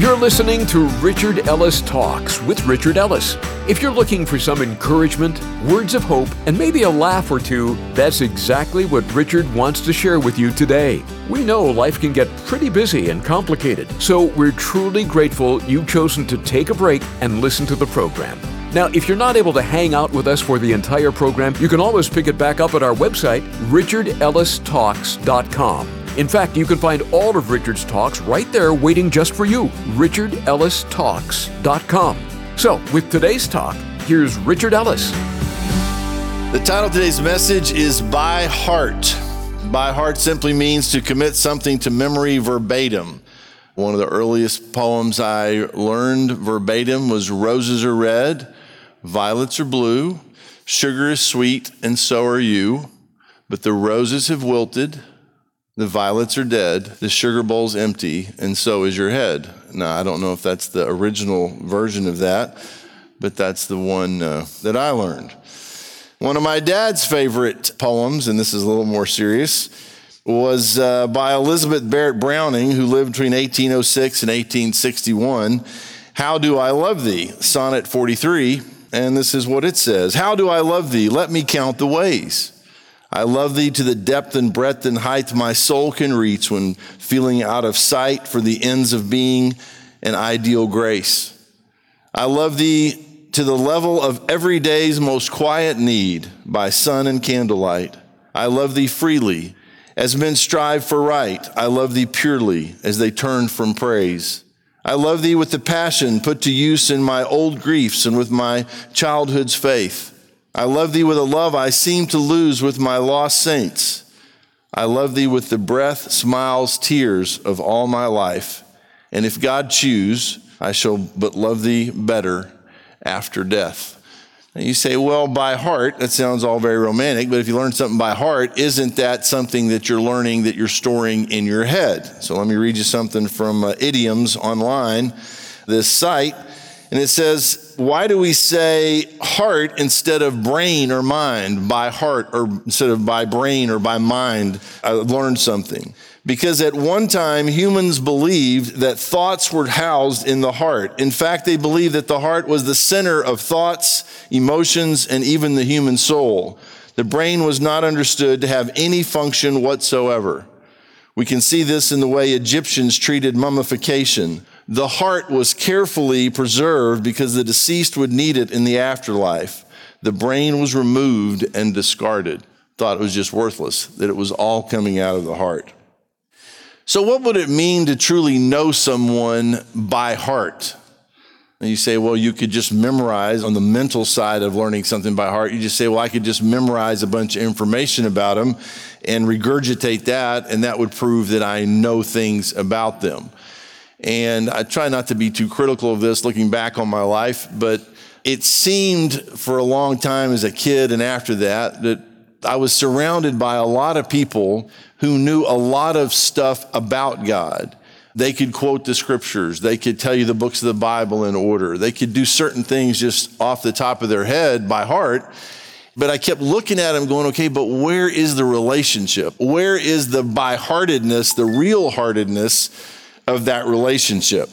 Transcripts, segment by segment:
You're listening to Richard Ellis Talks with Richard Ellis. If you're looking for some encouragement, words of hope, and maybe a laugh or two, that's exactly what Richard wants to share with you today. We know life can get pretty busy and complicated, so we're truly grateful you've chosen to take a break and listen to the program. Now, if you're not able to hang out with us for the entire program, you can always pick it back up at our website, richardellistalks.com. In fact, you can find all of Richard's talks right there waiting just for you. RichardEllisTalks.com. So, with today's talk, here's Richard Ellis. The title of today's message is By Heart. By heart simply means to commit something to memory verbatim. One of the earliest poems I learned verbatim was Roses are red, violets are blue, sugar is sweet, and so are you. But the roses have wilted, the violets are dead, the sugar bowl's empty, and so is your head. Now, I don't know if that's the original version of that, but that's the one uh, that I learned. One of my dad's favorite poems, and this is a little more serious, was uh, by Elizabeth Barrett Browning, who lived between 1806 and 1861. How do I love thee? Sonnet 43. And this is what it says How do I love thee? Let me count the ways. I love thee to the depth and breadth and height my soul can reach when feeling out of sight for the ends of being an ideal grace. I love thee to the level of every day's most quiet need by sun and candlelight. I love thee freely as men strive for right. I love thee purely as they turn from praise. I love thee with the passion put to use in my old griefs and with my childhood's faith. I love thee with a love I seem to lose with my lost saints. I love thee with the breath, smiles, tears of all my life. And if God choose, I shall but love thee better after death. And you say, well, by heart, that sounds all very romantic, but if you learn something by heart, isn't that something that you're learning that you're storing in your head? So let me read you something from uh, Idioms online, this site. And it says, why do we say heart instead of brain or mind? By heart or instead of by brain or by mind? I learned something. Because at one time, humans believed that thoughts were housed in the heart. In fact, they believed that the heart was the center of thoughts, emotions, and even the human soul. The brain was not understood to have any function whatsoever. We can see this in the way Egyptians treated mummification. The heart was carefully preserved because the deceased would need it in the afterlife. The brain was removed and discarded. Thought it was just worthless, that it was all coming out of the heart. So, what would it mean to truly know someone by heart? And you say, well, you could just memorize on the mental side of learning something by heart. You just say, well, I could just memorize a bunch of information about them and regurgitate that, and that would prove that I know things about them. And I try not to be too critical of this looking back on my life, but it seemed for a long time as a kid and after that that I was surrounded by a lot of people who knew a lot of stuff about God. They could quote the scriptures. They could tell you the books of the Bible in order. They could do certain things just off the top of their head by heart. But I kept looking at them going, okay, but where is the relationship? Where is the by heartedness, the real heartedness of that relationship.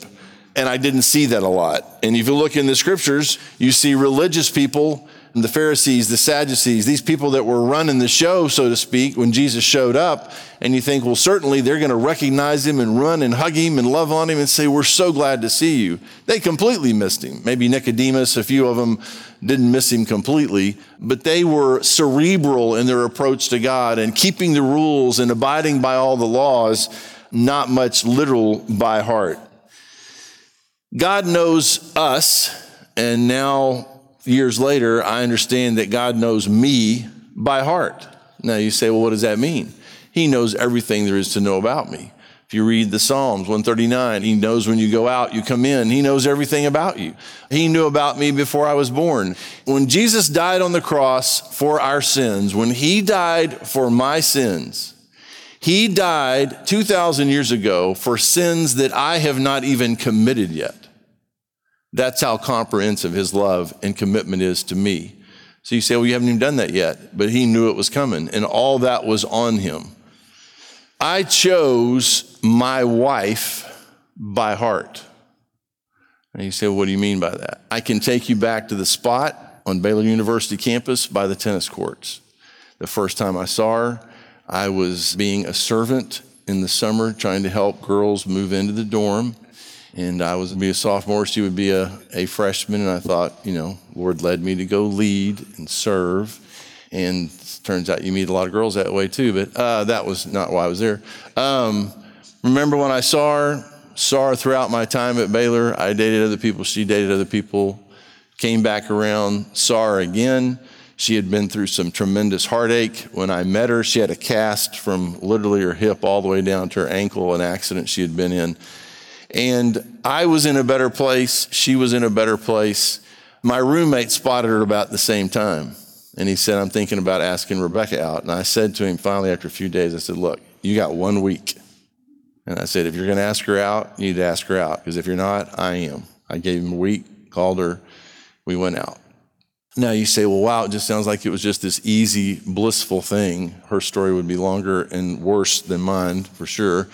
And I didn't see that a lot. And if you look in the scriptures, you see religious people, the Pharisees, the Sadducees, these people that were running the show, so to speak, when Jesus showed up. And you think, well, certainly they're going to recognize him and run and hug him and love on him and say, We're so glad to see you. They completely missed him. Maybe Nicodemus, a few of them didn't miss him completely, but they were cerebral in their approach to God and keeping the rules and abiding by all the laws not much literal by heart. God knows us, and now, years later, I understand that God knows me by heart. Now you say, well, what does that mean? He knows everything there is to know about me. If you read the Psalms 139, he knows when you go out, you come in. He knows everything about you. He knew about me before I was born. When Jesus died on the cross for our sins, when he died for my sins, he died 2,000 years ago for sins that I have not even committed yet. That's how comprehensive his love and commitment is to me. So you say, well, you haven't even done that yet, but he knew it was coming, and all that was on him. I chose my wife by heart. And you say, well, what do you mean by that? I can take you back to the spot on Baylor University campus by the tennis courts. The first time I saw her, I was being a servant in the summer trying to help girls move into the dorm. And I was be a sophomore, she would be a, a freshman. And I thought, you know, Lord led me to go lead and serve. And turns out you meet a lot of girls that way too, but uh, that was not why I was there. Um, remember when I saw her, saw her throughout my time at Baylor. I dated other people, she dated other people, came back around, saw her again. She had been through some tremendous heartache. When I met her, she had a cast from literally her hip all the way down to her ankle, an accident she had been in. And I was in a better place. She was in a better place. My roommate spotted her about the same time. And he said, I'm thinking about asking Rebecca out. And I said to him finally after a few days, I said, Look, you got one week. And I said, If you're going to ask her out, you need to ask her out. Because if you're not, I am. I gave him a week, called her, we went out. Now you say, well, wow, it just sounds like it was just this easy, blissful thing. Her story would be longer and worse than mine for sure,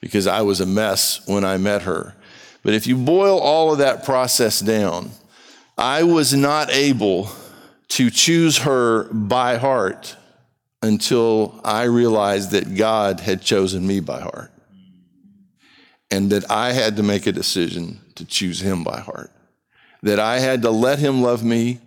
because I was a mess when I met her. But if you boil all of that process down, I was not able to choose her by heart until I realized that God had chosen me by heart and that I had to make a decision to choose him by heart. That I had to let him love me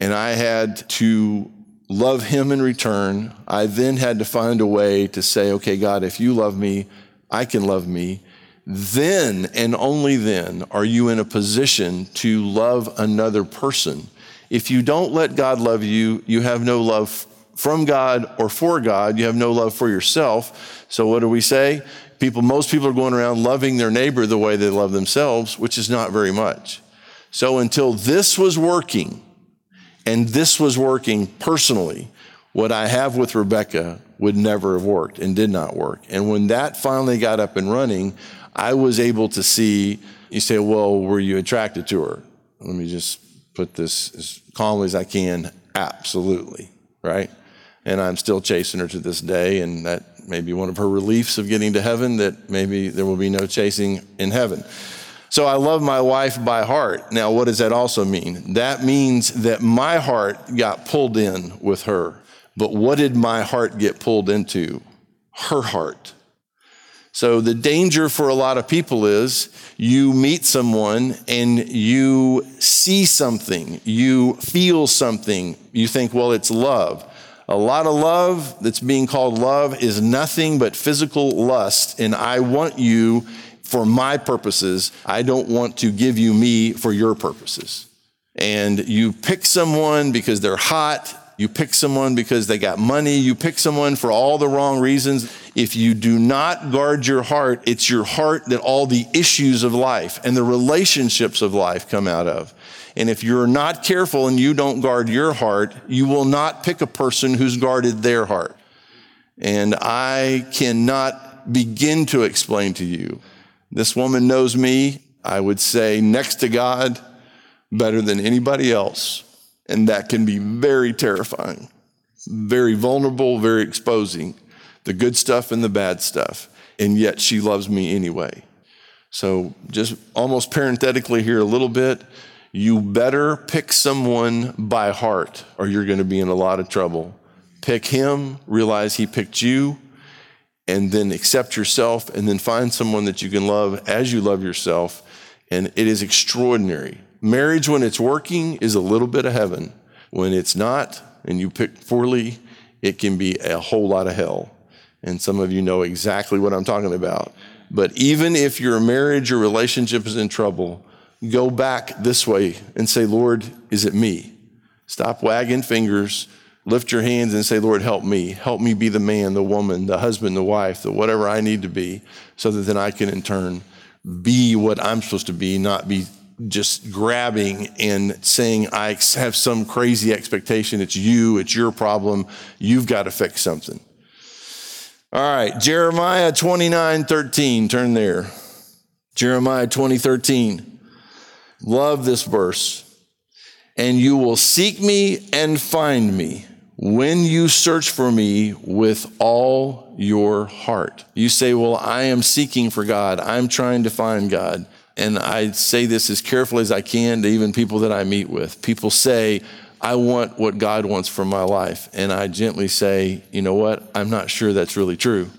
and I had to love him in return. I then had to find a way to say, okay, God, if you love me, I can love me. Then and only then are you in a position to love another person if you don't let God love you, you have no love from God or for God. You have no love for yourself. So what do we say? People, most people are going around loving their neighbor the way they love themselves, which is not very much. So until this was working, and this was working personally, what I have with Rebecca would never have worked and did not work. And when that finally got up and running, I was able to see, you say, well, were you attracted to her? Let me just put this as calmly as I can, absolutely, right? And I'm still chasing her to this day, and that may be one of her reliefs of getting to heaven, that maybe there will be no chasing in heaven. So I love my wife by heart. Now, what does that also mean? That means that my heart got pulled in with her. But what did my heart get pulled into? Her heart. So the danger for a lot of people is you meet someone and you see something, you feel something, you think, well, it's love. A lot of love that's being called love is nothing but physical lust. And I want you for my purposes. I don't want to give you me for your purposes. And you pick someone because they're hot you pick someone because they got money. You pick someone for all the wrong reasons. If you do not guard your heart, it's your heart that all the issues of life and the relationships of life come out of. And if you're not careful and you don't guard your heart, you will not pick a person who's guarded their heart. And I cannot begin to explain to you. This woman knows me, I would say, next to God better than anybody else. And that can be very terrifying, very vulnerable, very exposing, the good stuff and the bad stuff. And yet she loves me anyway. So, just almost parenthetically here a little bit, you better pick someone by heart or you're going to be in a lot of trouble. Pick him, realize he picked you, and then accept yourself, and then find someone that you can love as you love yourself. And it is extraordinary Marriage, when it's working, is a little bit of heaven. When it's not, and you pick poorly, it can be a whole lot of hell. And some of you know exactly what I'm talking about. But even if your marriage or relationship is in trouble, go back this way and say, Lord, is it me? Stop wagging fingers. Lift your hands and say, Lord, help me. Help me be the man, the woman, the husband, the wife, the whatever I need to be, so that then I can in turn be what I'm supposed to be, not be just grabbing and saying, I have some crazy expectation. It's you, it's your problem. You've got to fix something. All right, Jeremiah 29 13, turn there. Jeremiah 20 13. Love this verse. And you will seek me and find me when you search for me with all your heart. You say, Well, I am seeking for God, I'm trying to find God. and I say this as carefully as I can to even people that I meet with. People say, I want what God wants for my life. And I gently say, you know what? I'm not sure that's really true.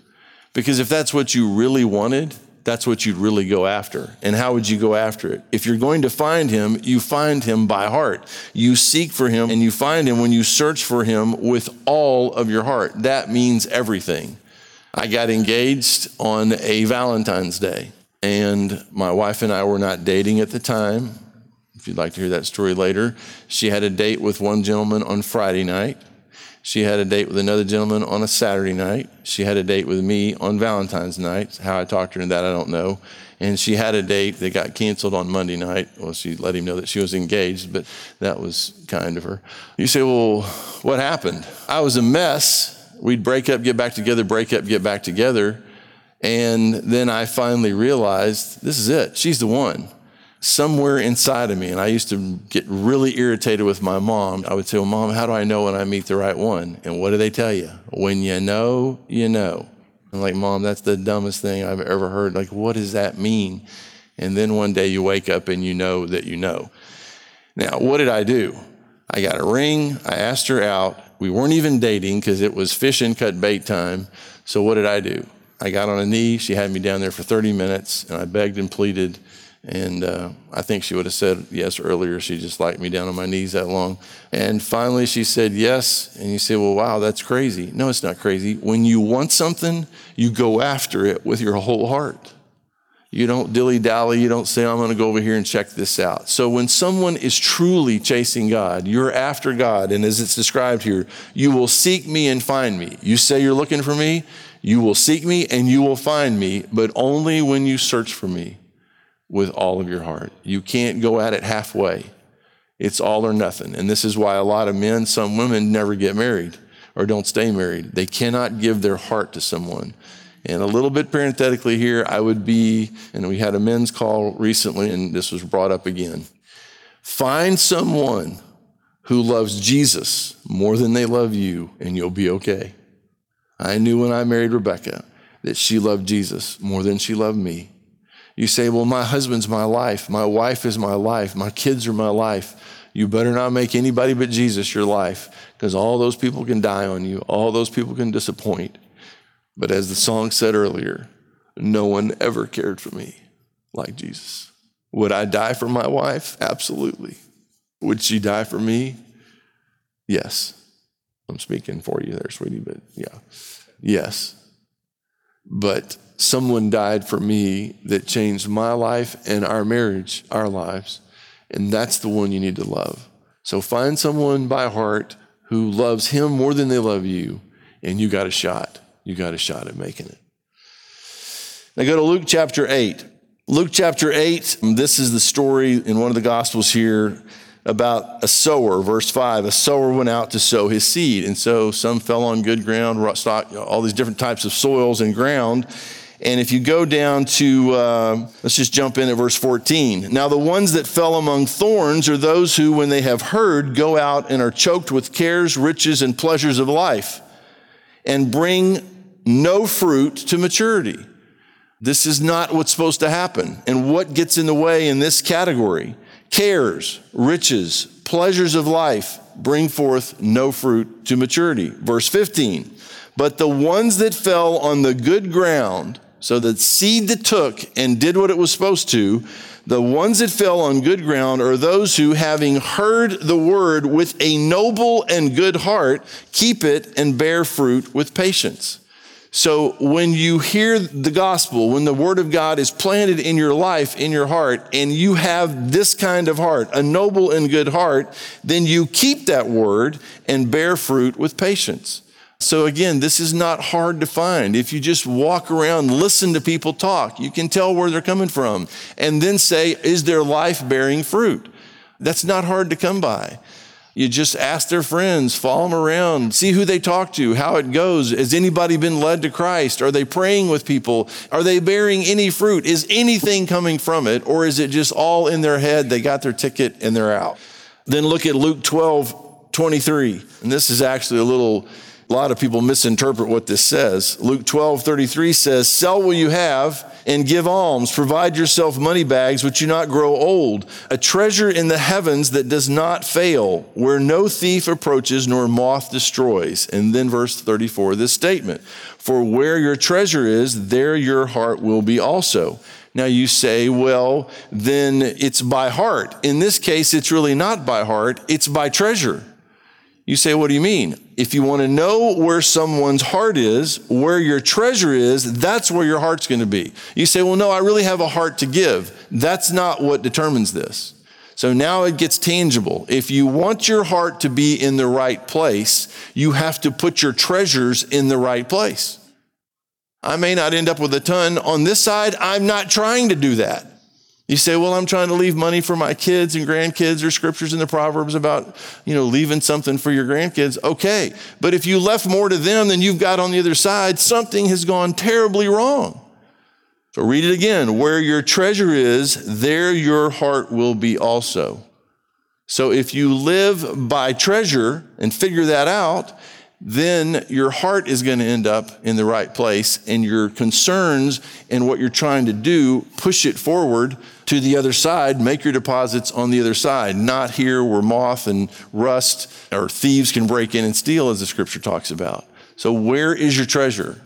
Because if that's what you really wanted, that's what you'd really go after. And how would you go after it? If you're going to find him, you find him by heart. You seek for him and you find him when you search for him with all of your heart. That means everything. I got engaged on a Valentine's Day, and my wife and I were not dating at the time. If you'd like to hear that story later, she had a date with one gentleman on Friday night. She had a date with another gentleman on a Saturday night. She had a date with me on Valentine's night. How I talked her into that, I don't know. And she had a date that got canceled on Monday night. Well, she let him know that she was engaged, but that was kind of her. You say, well, what happened? I was a mess. We'd break up, get back together, break up, get back together. And then I finally realized this is it. She's the one somewhere inside of me. And I used to get really irritated with my mom. I would say, Well, mom, how do I know when I meet the right one? And what do they tell you? When you know, you know. I'm like, Mom, that's the dumbest thing I've ever heard. Like, what does that mean? And then one day you wake up and you know that you know. Now, what did I do? I got a ring. I asked her out. We weren't even dating because it was fish and cut bait time. So, what did I do? I got on a knee. She had me down there for 30 minutes and I begged and pleaded and uh, I think she would have said yes earlier. She just liked me down on my knees that long. And finally she said yes. And you say, well, wow, that's crazy. No, it's not crazy. When you want something, you go after it with your whole heart. You don't dilly dally. You don't say, I'm going to go over here and check this out. So when someone is truly chasing God, you're after God. And as it's described here, you will seek me and find me. You say you're looking for me, you will seek me and you will find me, but only when you search for me with all of your heart. You can't go at it halfway. It's all or nothing. And this is why a lot of men, some women never get married or don't stay married. They cannot give their heart to someone. And a little bit parenthetically here, I would be, and we had a men's call recently, and this was brought up again. Find someone who loves Jesus more than they love you, and you'll be okay. I knew when I married Rebecca that she loved Jesus more than she loved me. You say, Well, my husband's my life. My wife is my life. My kids are my life. You better not make anybody but Jesus your life because all those people can die on you, all those people can disappoint. But as the song said earlier, no one ever cared for me like Jesus. Would I die for my wife? Absolutely. Would she die for me? Yes. I'm speaking for you there, sweetie, but yeah. Yes. But someone died for me that changed my life and our marriage, our lives. And that's the one you need to love. So find someone by heart who loves him more than they love you, and you got a shot. You got a shot at making it. Now go to Luke chapter 8. Luke chapter 8, this is the story in one of the Gospels here about a sower, verse 5. A sower went out to sow his seed. And so some fell on good ground, stock, all these different types of soils and ground. And if you go down to, uh, let's just jump in at verse 14. Now, the ones that fell among thorns are those who, when they have heard, go out and are choked with cares, riches, and pleasures of life, and bring no fruit to maturity. This is not what's supposed to happen. And what gets in the way in this category? Cares, riches, pleasures of life bring forth no fruit to maturity. Verse 15. But the ones that fell on the good ground, so the seed that took and did what it was supposed to, the ones that fell on good ground are those who, having heard the word with a noble and good heart, keep it and bear fruit with patience. So when you hear the gospel, when the word of God is planted in your life, in your heart, and you have this kind of heart, a noble and good heart, then you keep that word and bear fruit with patience. So again, this is not hard to find. If you just walk around, listen to people talk, you can tell where they're coming from and then say, is their life bearing fruit? That's not hard to come by. You just ask their friends, follow them around, see who they talk to, how it goes. Has anybody been led to Christ? Are they praying with people? Are they bearing any fruit? Is anything coming from it? Or is it just all in their head? They got their ticket and they're out. Then look at Luke 12, 23. And this is actually a little a lot of people misinterpret what this says. Luke 12, 33 says, Sell what you have and give alms. Provide yourself money bags which do not grow old, a treasure in the heavens that does not fail, where no thief approaches nor moth destroys. And then verse 34, this statement For where your treasure is, there your heart will be also. Now you say, well, then it's by heart. In this case, it's really not by heart, it's by treasure. You say, what do you mean? If you want to know where someone's heart is, where your treasure is, that's where your heart's going to be. You say, well, no, I really have a heart to give. That's not what determines this. So now it gets tangible. If you want your heart to be in the right place, you have to put your treasures in the right place. I may not end up with a ton on this side. I'm not trying to do that. You say, well, I'm trying to leave money for my kids and grandkids or scriptures in the Proverbs about, you know, leaving something for your grandkids. Okay. But if you left more to them than you've got on the other side, something has gone terribly wrong. So read it again. Where your treasure is, there your heart will be also. So if you live by treasure and figure that out, then your heart is going to end up in the right place and your concerns and what you're trying to do push it forward to the other side make your deposits on the other side. Not here where moth and rust or thieves can break in and steal as the scripture talks about. So where is your treasure?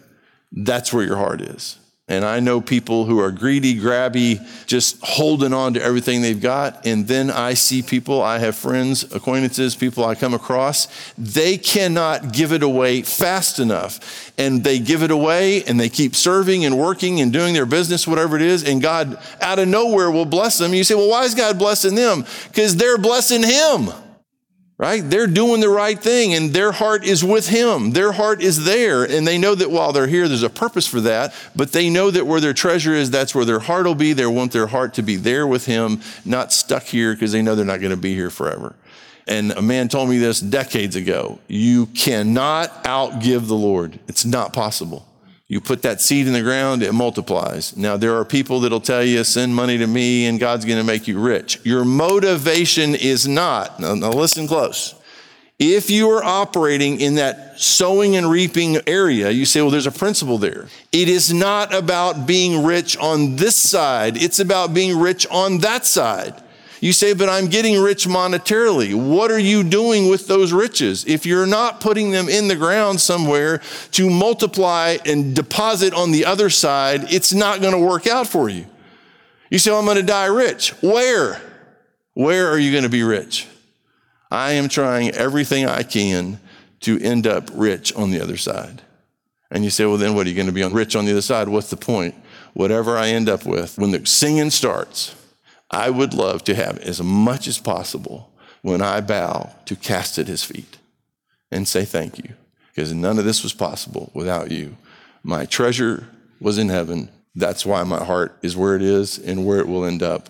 That's where your heart is and I know people who are greedy, grabby, just holding on to everything they've got. And then I see people, I have friends, acquaintances, people I come across, they cannot give it away fast enough. And they give it away and they keep serving and working and doing their business, whatever it is. And God out of nowhere will bless them. You say, well, why is God blessing them? Because they're blessing Him right? They're doing the right thing and their heart is with Him. Their heart is there. And they know that while they're here, there's a purpose for that. But they know that where their treasure is, that's where their heart will be. They want their heart to be there with Him, not stuck here because they know they're not going to be here forever. And a man told me this decades ago. You cannot outgive the Lord. It's not possible. You put that seed in the ground, it multiplies. Now, there are people that'll tell you, send money to me and God's going to make you rich. Your motivation is not, now, now listen close. If you are operating in that sowing and reaping area, you say, well, there's a principle there. It is not about being rich on this side, it's about being rich on that side. You say, but I'm getting rich monetarily. What are you doing with those riches? If you're not putting them in the ground somewhere to multiply and deposit on the other side, it's not going to work out for you. You say, well, I'm going to die rich. Where? Where are you going to be rich? I am trying everything I can to end up rich on the other side. And you say, well, then what are you going to be on rich on the other side? What's the point? Whatever I end up with, when the singing starts, I would love to have as much as possible when I bow to cast at his feet and say thank you, because none of this was possible without you. My treasure was in heaven. That's why my heart is where it is and where it will end up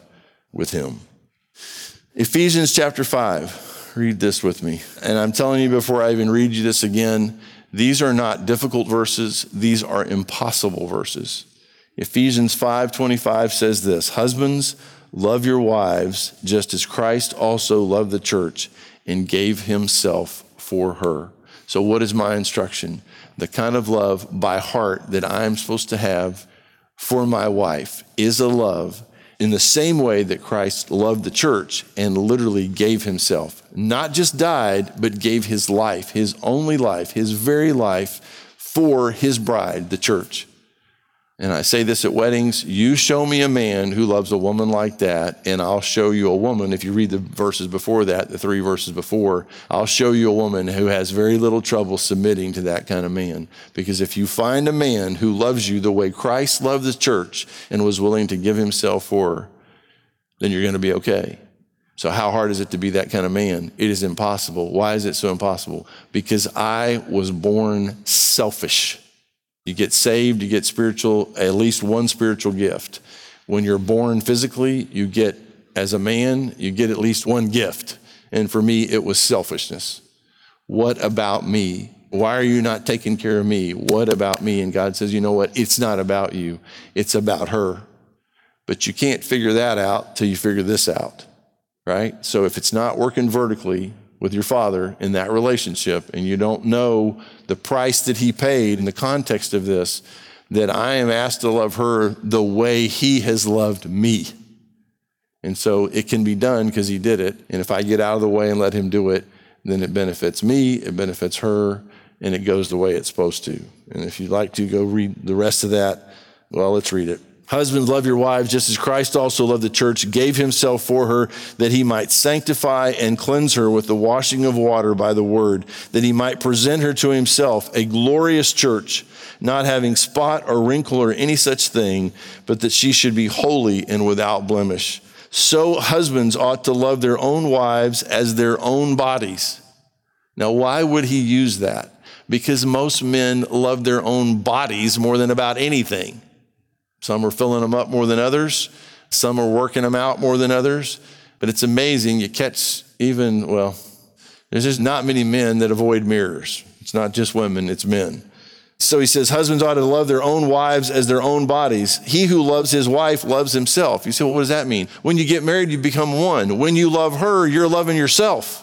with him. Ephesians chapter 5. Read this with me. And I'm telling you before I even read you this again, these are not difficult verses, these are impossible verses. Ephesians 5:25 says this, husbands Love your wives just as Christ also loved the church and gave himself for her. So, what is my instruction? The kind of love by heart that I'm supposed to have for my wife is a love in the same way that Christ loved the church and literally gave himself. Not just died, but gave his life, his only life, his very life for his bride, the church. And I say this at weddings you show me a man who loves a woman like that, and I'll show you a woman. If you read the verses before that, the three verses before, I'll show you a woman who has very little trouble submitting to that kind of man. Because if you find a man who loves you the way Christ loved the church and was willing to give himself for her, then you're going to be okay. So, how hard is it to be that kind of man? It is impossible. Why is it so impossible? Because I was born selfish. You get saved, you get spiritual, at least one spiritual gift. When you're born physically, you get, as a man, you get at least one gift. And for me, it was selfishness. What about me? Why are you not taking care of me? What about me? And God says, you know what? It's not about you, it's about her. But you can't figure that out till you figure this out, right? So if it's not working vertically, with your father in that relationship and you don't know the price that he paid in the context of this, that I am asked to love her the way he has loved me. And so it can be done because he did it. And if I get out of the way and let him do it, then it benefits me, it benefits her, and it goes the way it's supposed to. And if you'd like to go read the rest of that, well, let's read it. Husbands, love your wives just as Christ also loved the church, gave himself for her that he might sanctify and cleanse her with the washing of water by the word, that he might present her to himself a glorious church, not having spot or wrinkle or any such thing, but that she should be holy and without blemish. So husbands ought to love their own wives as their own bodies. Now, why would he use that? Because most men love their own bodies more than about anything. Some are filling them up more than others. Some are working them out more than others. But it's amazing. You catch even, well, there's just not many men that avoid mirrors. It's not just women, it's men. So he says, Husbands ought to love their own wives as their own bodies. He who loves his wife loves himself. You say, well, what does that mean? When you get married, you become one. When you love her, you're loving yourself.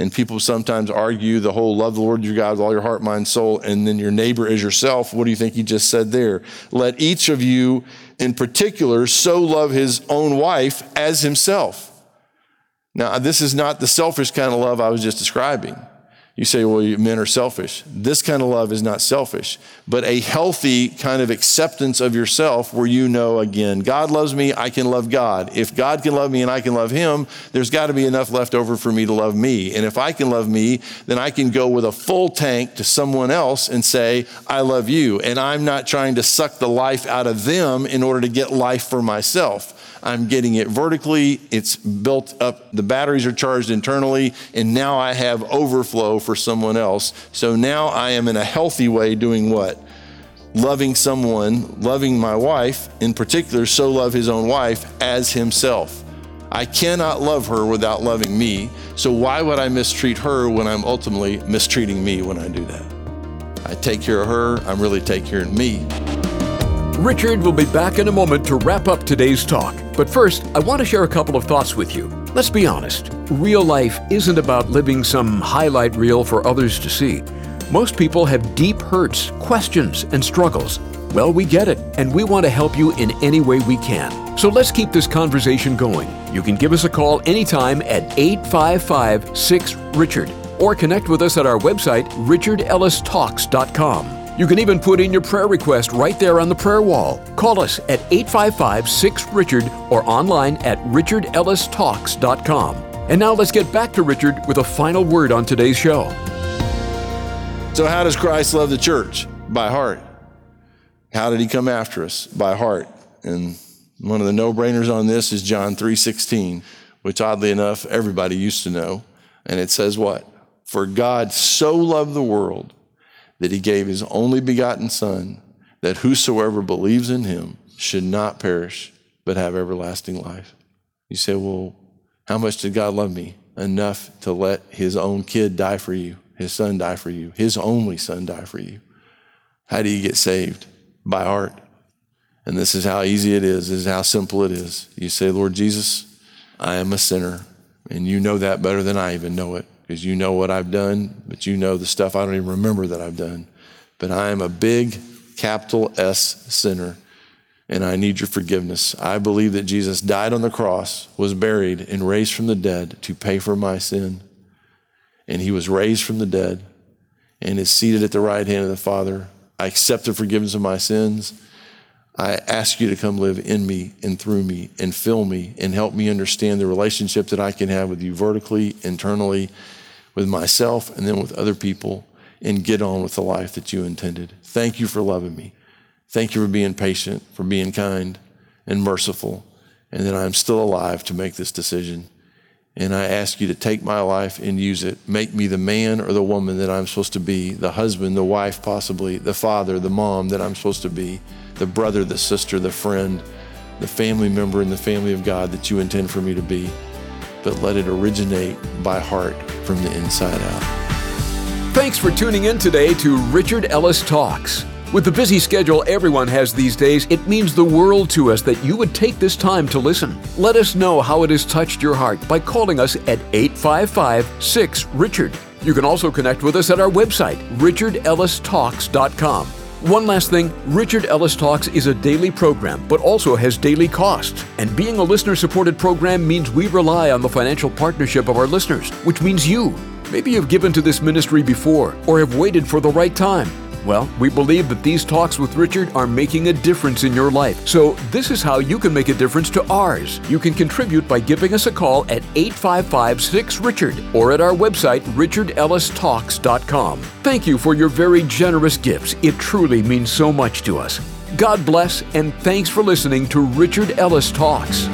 And people sometimes argue the whole love the Lord your God with all your heart, mind, soul, and then your neighbor as yourself. What do you think he just said there? Let each of you in particular so love his own wife as himself. Now, this is not the selfish kind of love I was just describing. You say, well, men are selfish. This kind of love is not selfish, but a healthy kind of acceptance of yourself where you know, again, God loves me, I can love God. If God can love me and I can love Him, there's got to be enough left over for me to love me. And if I can love me, then I can go with a full tank to someone else and say, I love you. And I'm not trying to suck the life out of them in order to get life for myself. I'm getting it vertically. It's built up. The batteries are charged internally. And now I have overflow for someone else. So now I am in a healthy way doing what? Loving someone, loving my wife in particular, so love his own wife as himself. I cannot love her without loving me. So why would I mistreat her when I'm ultimately mistreating me when I do that? I take care of her, I'm really taking care of me. Richard will be back in a moment to wrap up today's talk. But first, I want to share a couple of thoughts with you. Let's be honest real life isn't about living some highlight reel for others to see. Most people have deep hurts, questions, and struggles. Well, we get it, and we want to help you in any way we can. So let's keep this conversation going. You can give us a call anytime at 855 6 Richard or connect with us at our website, richardellistalks.com. You can even put in your prayer request right there on the prayer wall. Call us at 855 6 Richard or online at richardellistalks.com. And now let's get back to Richard with a final word on today's show. So, how does Christ love the church? By heart. How did he come after us? By heart. And one of the no-brainers on this is John 3:16, which oddly enough everybody used to know. And it says what? For God so loved the world that he gave his only begotten Son, that whosoever believes in him should not perish, but have everlasting life. You say, well, how much did God love me? Enough to let his own kid die for you, his son die for you, his only son die for you. How do you get saved? By heart. And this is how easy it is, this is how simple it is. You say, Lord Jesus, I am a sinner, and you know that better than I even know it because you know what I've done, but you know the stuff I don't even remember that I've done. But I am a big, capital S sinner, and I need your forgiveness. I believe that Jesus died on the cross, was buried, and raised from the dead to pay for my sin. And he was raised from the dead and is seated at the right hand of the Father. I accept the forgiveness of my sins. I ask you to come live in me and through me and fill me and help me understand the relationship that I can have with you vertically, internally, with myself, and then with other people, and get on with the life that you intended. Thank you for loving me. Thank you for being patient, for being kind and merciful, and that I'm still alive to make this decision. And I ask you to take my life and use it. Make me the man or the woman that I'm supposed to be, the husband, the wife, possibly, the father, the mom that I'm supposed to be the brother, the sister, the friend, the family member in the family of God that you intend for me to be, but let it originate by heart from the inside out. Thanks for tuning in today to Richard Ellis Talks. With the busy schedule everyone has these days, it means the world to us that you would take this time to listen. Let us know how it has touched your heart by calling us at 855 6 Richard. You can also connect with us at our website, richardellistalks.com. One last thing Richard Ellis Talks is a daily program, but also has daily costs. And being a listener supported program means we rely on the financial partnership of our listeners, which means you. Maybe you've given to this ministry before or have waited for the right time. Well, we believe that these talks with Richard are making a difference in your life. So, this is how you can make a difference to ours. You can contribute by giving us a call at 855 6 Richard or at our website, richardellistalks.com. Thank you for your very generous gifts. It truly means so much to us. God bless, and thanks for listening to Richard Ellis Talks.